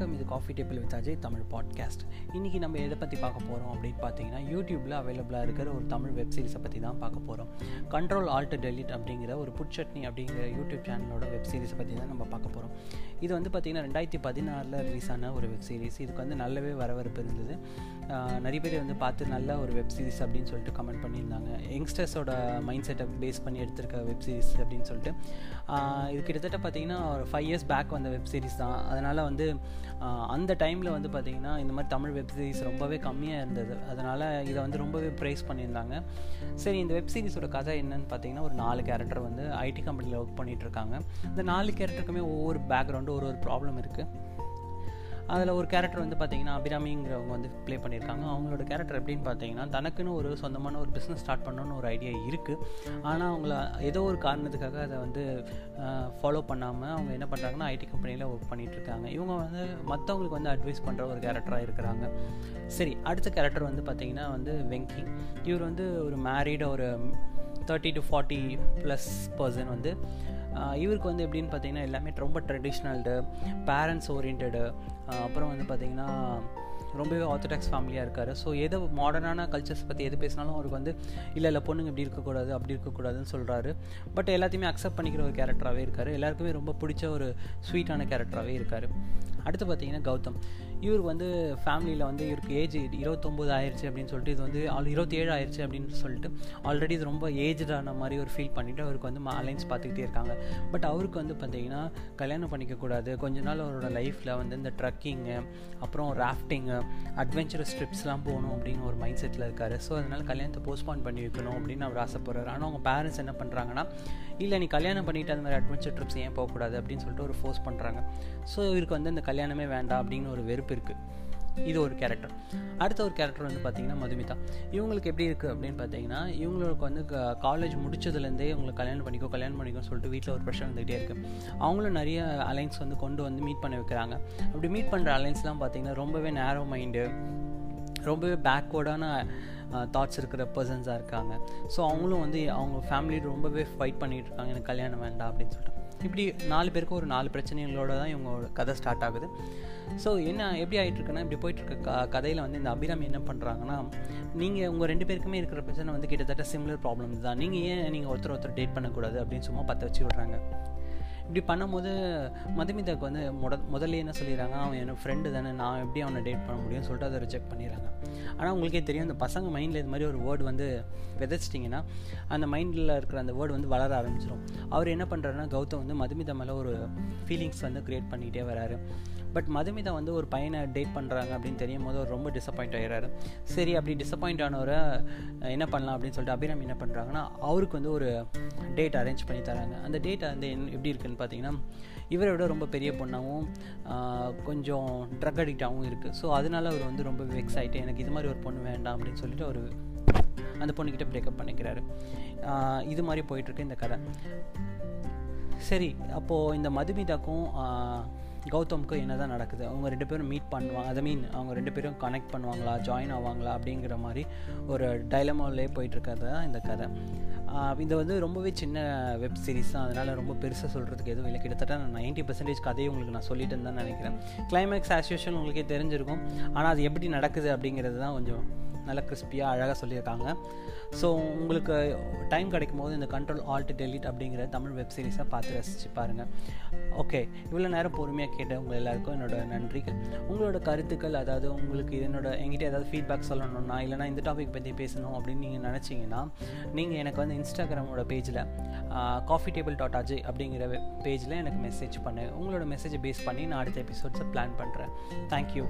வணக்கம் இது coffee table with Ajay Tamil podcast இன்றைக்கி நம்ம எதை பற்றி பார்க்க போகிறோம் அப்படின்னு பார்த்தீங்கன்னா யூடியூப்பில் அவைலபிளாக இருக்கிற ஒரு தமிழ் வெப் சீரிஸை பற்றி தான் பார்க்க போகிறோம் கண்ட்ரோல் ஆல்ட் டெலிட் அப்படிங்கிற ஒரு புட்சட்னி அப்படிங்கிற யூடியூப் சேனலோட வெப் சீரிஸை பற்றி தான் நம்ம பார்க்க போகிறோம் இது வந்து பார்த்திங்கன்னா ரெண்டாயிரத்தி பதினாறில் ரிலீஸ் ஆன ஒரு வெப் சீரிஸ் இதுக்கு வந்து நல்லாவே வரவேற்பு இருந்தது. நிறைய பேர் வந்து பார்த்து நல்ல ஒரு வெப் சீரிஸ் அப்படின்னு சொல்லிட்டு கமெண்ட் பண்ணியிருந்தாங்க. யங்ஸ்டர்ஸோட மைண்ட் செட்டை பேஸ் பண்ணி எடுத்திருக்க வெப் சீரிஸ் அப்படின்னு சொல்லிட்டு. இது கிட்டத்தட்ட பார்த்திங்கன்னா ஒரு ஃபைவ் இயர்ஸ் பேக் வந்த வெப் சீரிஸ் தான். அதனால் வந்து அந்த டைமில் வந்து பார்த்திங்கன்னா இந்த மாதிரி தமிழ் வெப் சீரிஸ் ரொம்பவே கம்மியாக இருந்தது. அதனால் இதை வந்து ரொம்பவே ப்ரைஸ் பண்ணியிருந்தாங்க. சரி இந்த வெப் சீரிஸோட கதை என்னன்னு பார்த்தீங்கன்னா ஒரு நாலு கேரக்டர் வந்து ஐடி கம்பெனியில் ஒர்க் பண்ணிகிட்ருக்காங்க இந்த நாலு கேரக்டருக்குமே ஒவ்வொரு பேக்ரவுண்டு ஒரு ஒரு ப்ராப்ளம் இருக்குது அதில் ஒரு கேரக்டர் வந்து பார்த்தீங்கன்னா அபிராமிங்கிறவங்க வந்து ப்ளே பண்ணியிருக்காங்க. அவங்களோட கேரக்டர் எப்படின்னு பார்த்தீங்கன்னா தனக்குன்னு ஒரு சொந்தமான ஒரு பிஸ்னஸ் ஸ்டார்ட் பண்ணணும்னு ஒரு ஐடியா இருக்குது ஆனால் அவங்கள ஏதோ ஒரு காரணத்துக்காக அதை வந்து ஃபாலோ பண்ணாமல் அவங்க என்ன பண்ணுறாங்கன்னா ஐடி கம்பெனியில் ஒர்க் பண்ணிகிட்ருக்காங்க இவங்க வந்து மற்றவங்களுக்கு வந்து அட்வைஸ் பண்ணுற ஒரு கேரக்டராக இருக்கிறாங்க. சரி அடுத்த கேரக்டர் வந்து பார்த்திங்கன்னா வந்து வெங்கி. இவர் வந்து ஒரு மேரீடு ஒரு thirty to forty plus person வந்து இவருக்கு வந்து எப்படின்னு பார்த்தீங்கன்னா எல்லாமே ரொம்ப ட்ரெடிஷ்னல்டு பேரண்ட்ஸ் ஓரியன்டு அப்புறம் வந்து பார்த்திங்கன்னா ரொம்பவே ஆர்த்தடாக்ஸ் ஃபேமிலியாக இருக்கார். ஸோ எது மாடர்னான கல்ச்சர்ஸ் பற்றி எது பேசினாலும் அவருக்கு வந்து இல்லை இல்லை பொண்ணுங்க இப்படி இருக்கக்கூடாது அப்படி இருக்கக்கூடாதுன்னு சொல்கிறாரு பட் எல்லாத்தையுமே அக்செப்ட் பண்ணிக்கிற ஒரு கேரக்டராகவே இருக்கார். எல்லாருக்குமே ரொம்ப பிடிச்ச ஒரு ஸ்வீட்டான கேரக்டராகவே இருக்கார். அடுத்து பார்த்தீங்கன்னா கௌதம். இவர் வந்து ஃபேமிலியில் வந்து இவருக்கு ஏஜ் இருபத்தொம்போது ஆயிடுச்சு அப்படின்னு சொல்லிட்டு இது வந்து ஆல் இருபத்தி ஏழு ஆயிடுச்சு அப்படின்னு சொல்லிட்டு ஆல்ரெடி இது ரொம்ப ஏஜ்டான மாதிரி ஒரு ஃபீல் பண்ணிவிட்டு அவருக்கு வந்து அலைன்ஸ் பார்த்துக்கிட்டே இருக்காங்க. பட் அவருக்கு வந்து பார்த்தீங்கன்னா கல்யாணம் பண்ணிக்கக்கூடாது. கொஞ்ச நாள் அவரோட லைஃப்பில் வந்து இந்த ட்ரக்கிங்கு அப்புறம் ராஃப்டிங்கு அட்வென்ச்சரஸ் ட்ரிப்ஸ்லாம் போகணும் அப்படின்னு ஒரு மைண்ட் செட்டில் இருக்கார். ஸோ அதனால் கல்யாணத்தை போஸ்ட்பான் பண்ணி வைக்கணும் அப்படின்னு அவர் ஆசைப்படுறாரு. ஆனால் அவங்க பேரண்ட்ஸ் என்ன பண்ணுறாங்கன்னா இல்லை நீ கல்யாணம் பண்ணிவிட்டு அந்த மாதிரி அட்வென்ச்சர் ட்ரிப்ஸ் ஏன் போகக்கூடாது? அப்படின்னு சொல்லிட்டு ஒரு ஃபோர்ஸ் பண்ணுறாங்க ஸோ இவருக்கு வந்து இந்த கல்யாணமே வேண்டாம் அப்படின்னு ஒரு வெறுப்பு இருக்குது இது ஒரு கேரக்டர் அடுத்த ஒரு கேரக்டர் வந்து பார்த்திங்கன்னா மதுமிதா. இவங்களுக்கு எப்படி இருக்குது அப்படின்னு பார்த்தீங்கன்னா இவங்களுக்கு வந்து காலேஜ் முடிச்சதுலேருந்தே இவங்களுக்கு கல்யாணம் பண்ணிக்கோ கல்யாணம் பண்ணிக்கோ சொல்லிட்டு வீட்டில் ஒரு ப்ரெஷர் வந்துகிட்டே இருக்குது அவங்களும் நிறைய அலைன்ஸ் வந்து கொண்டு வந்து மீட் பண்ண வைக்கிறாங்க. அப்படி மீட் பண்ணுற அலைன்ஸ்லாம் பார்த்திங்கன்னா ரொம்பவே நேரோ மைண்டு ரொம்பவே பேக்வேர்டான தாட்ஸ் இருக்கிற பர்சன்ஸாக இருக்காங்க. ஸோ அவங்களும் வந்து அவங்க ஃபேமிலி ரொம்பவே ஃபைட் பண்ணிகிட்டு இருக்காங்க. எனக்கு கல்யாணம் வேண்டாம் அப்படின்னு சொல்லிட்டு. இப்படி நாலு பேருக்கும் ஒரு நாலு பிரச்சனைகளோட தான் இவங்களோட கதை ஸ்டார்ட் ஆகுது. ஸோ என்ன எப்படி ஆகிட்டுருக்குன்னா இப்படி போயிட்டுருக்க க கதையில் வந்து இந்த அபிராமி என்ன பண்ணுறாங்கன்னா நீங்கள் உங்கள் ரெண்டு பேருக்குமே இருக்கிற பிரச்சனை வந்து கிட்டத்தட்ட சிமிலர் ப்ராப்ளம்ஸ் தான். நீங்கள் ஏன் நீங்கள் ஒருத்தர் ஒருத்தர் டேட் பண்ணக்கூடாது அப்படின்னு சும்மா பற்ற வச்சு விட்றாங்க. இப்படி பண்ணும்போது மதுமிதாக்கு வந்து முத முதல்ல என்ன சொல்லிடுறாங்க அவன் என்னோட ஃப்ரெண்டு தானே நான் எப்படி அவனை டேட் பண்ண முடியும்னு சொல்லிட்டு அதை ரிஜெக்ட் பண்ணிடுறாங்க. ஆனால் உங்களுக்கே தெரியும் அந்த பசங்க மைண்டில் இது மாதிரி ஒரு வேர்டு வந்து விதைச்சிட்டிங்கன்னா அந்த மைண்டில் இருக்கிற அந்த வேர்டு வந்து வளர ஆரம்பிச்சிடும் அவர் என்ன பண்ணுறாருன்னா கௌதம் வந்து மதுமிதா மேலே ஒரு ஃபீலிங்ஸ் வந்து க்ரியேட் பண்ணிக்கிட்டே வராரு. பட் மதுமிதா வந்து ஒரு பையனை டேட் பண்ணுறாங்க அப்படின்னு தெரியும் போது அவர் ரொம்ப டிசப்பாயிண்ட் ஆகிறாரு சரி அப்படி டிசப்பாயிண்ட் ஆனவரை என்ன பண்ணலாம் அப்படின்னு சொல்லிட்டு அபிராமி என்ன பண்ணுறாங்கன்னா அவருக்கு வந்து ஒரு டேட் அரேஞ்ச் பண்ணி தராங்க. அந்த டேட் வந்து எப்படி இருக்குன்னு பார்த்தீங்கன்னா இவரை விட ரொம்ப பெரிய பொண்ணாகவும் கொஞ்சம் ட்ரக் அடிக்டாகவும் இருக்குது ஸோ அதனால அவர் வந்து ரொம்ப வெக்ஸ் ஆகிட்டு எனக்கு இது மாதிரி ஒரு பொண்ணு வேண்டாம் அப்படின்னு சொல்லிட்டு அவர் அந்த பொண்ணுக்கிட்ட பிரேக்கப் பண்ணிக்கிறாரு. இது மாதிரி போயிட்டுருக்கு இந்த கதை. சரி அப்போது இந்த மதுமிதாக்கும் கௌதமுக்கும் என்ன தான் நடக்குது? அவங்க ரெண்டு பேரும் மீட் பண்ணுவாங்க. அதை மீன் அவங்க ரெண்டு பேரும் கனெக்ட் பண்ணுவாங்களா ஜாயின் ஆவாங்களா அப்படிங்கிற மாதிரி ஒரு டைலமாவிலே போயிட்டுருக்கிறது தான் இந்த கதை. இது வந்து ரொம்பவே சின்ன வெப் சீரிஸ் தான். அதனால் ரொம்ப பெருசாக சொல்கிறதுக்கு எதுவும் இல்லை. கிட்டத்தட்ட நான் நைன்ட்டி பர்சன்டேஜ் கதையை உங்களுக்கு நான் சொல்லிட்டு தான் நினைக்கிறேன். கிளைமேக்ஸ் ஆஸ் உங்களுக்கே தெரிஞ்சிருக்கும். ஆனால் அது எப்படி நடக்குது அப்படிங்கிறது தான் கொஞ்சம் நல்லா கிறிஸ்பியாக அழகாக சொல்லியிருக்காங்க. ஸோ உங்களுக்கு டைம் கிடைக்கும் போது இந்த கண்ட்ரோல் ஆல்ட் டெலிட் அப்படிங்கிற தமிழ் வெப் சீரிஸை பார்த்து ரசித்து பாருங்கள் ஓகே இவ்வளோ நேரம் பொறுமையாக கேட்ட உங்கள் எல்லாருக்கும் என்னோட நன்றிகள். உங்களோட கருத்துக்கள் அதாவது உங்களுக்கு என்னோட எங்கிட்ட ஏதாவது ஃபீட்பேக் சொல்லணும்னா இல்லைனா இந்த டாபிக் பற்றி பேசணும் அப்படின்னு நீங்கள் நினச்சிங்கன்னா நீங்கள் எனக்கு வந்து இன்ஸ்டாகிராமோட பேஜில் காஃபி டேபிள் டாட் அஜய் அப்படிங்கிற பேஜில் எனக்கு மெசேஜ் பண்ணு. உங்களோட மெசேஜை பேஸ் பண்ணி நான் அடுத்த எபிசோட்ஸை பிளான் பண்ணுறேன் தேங்க்யூ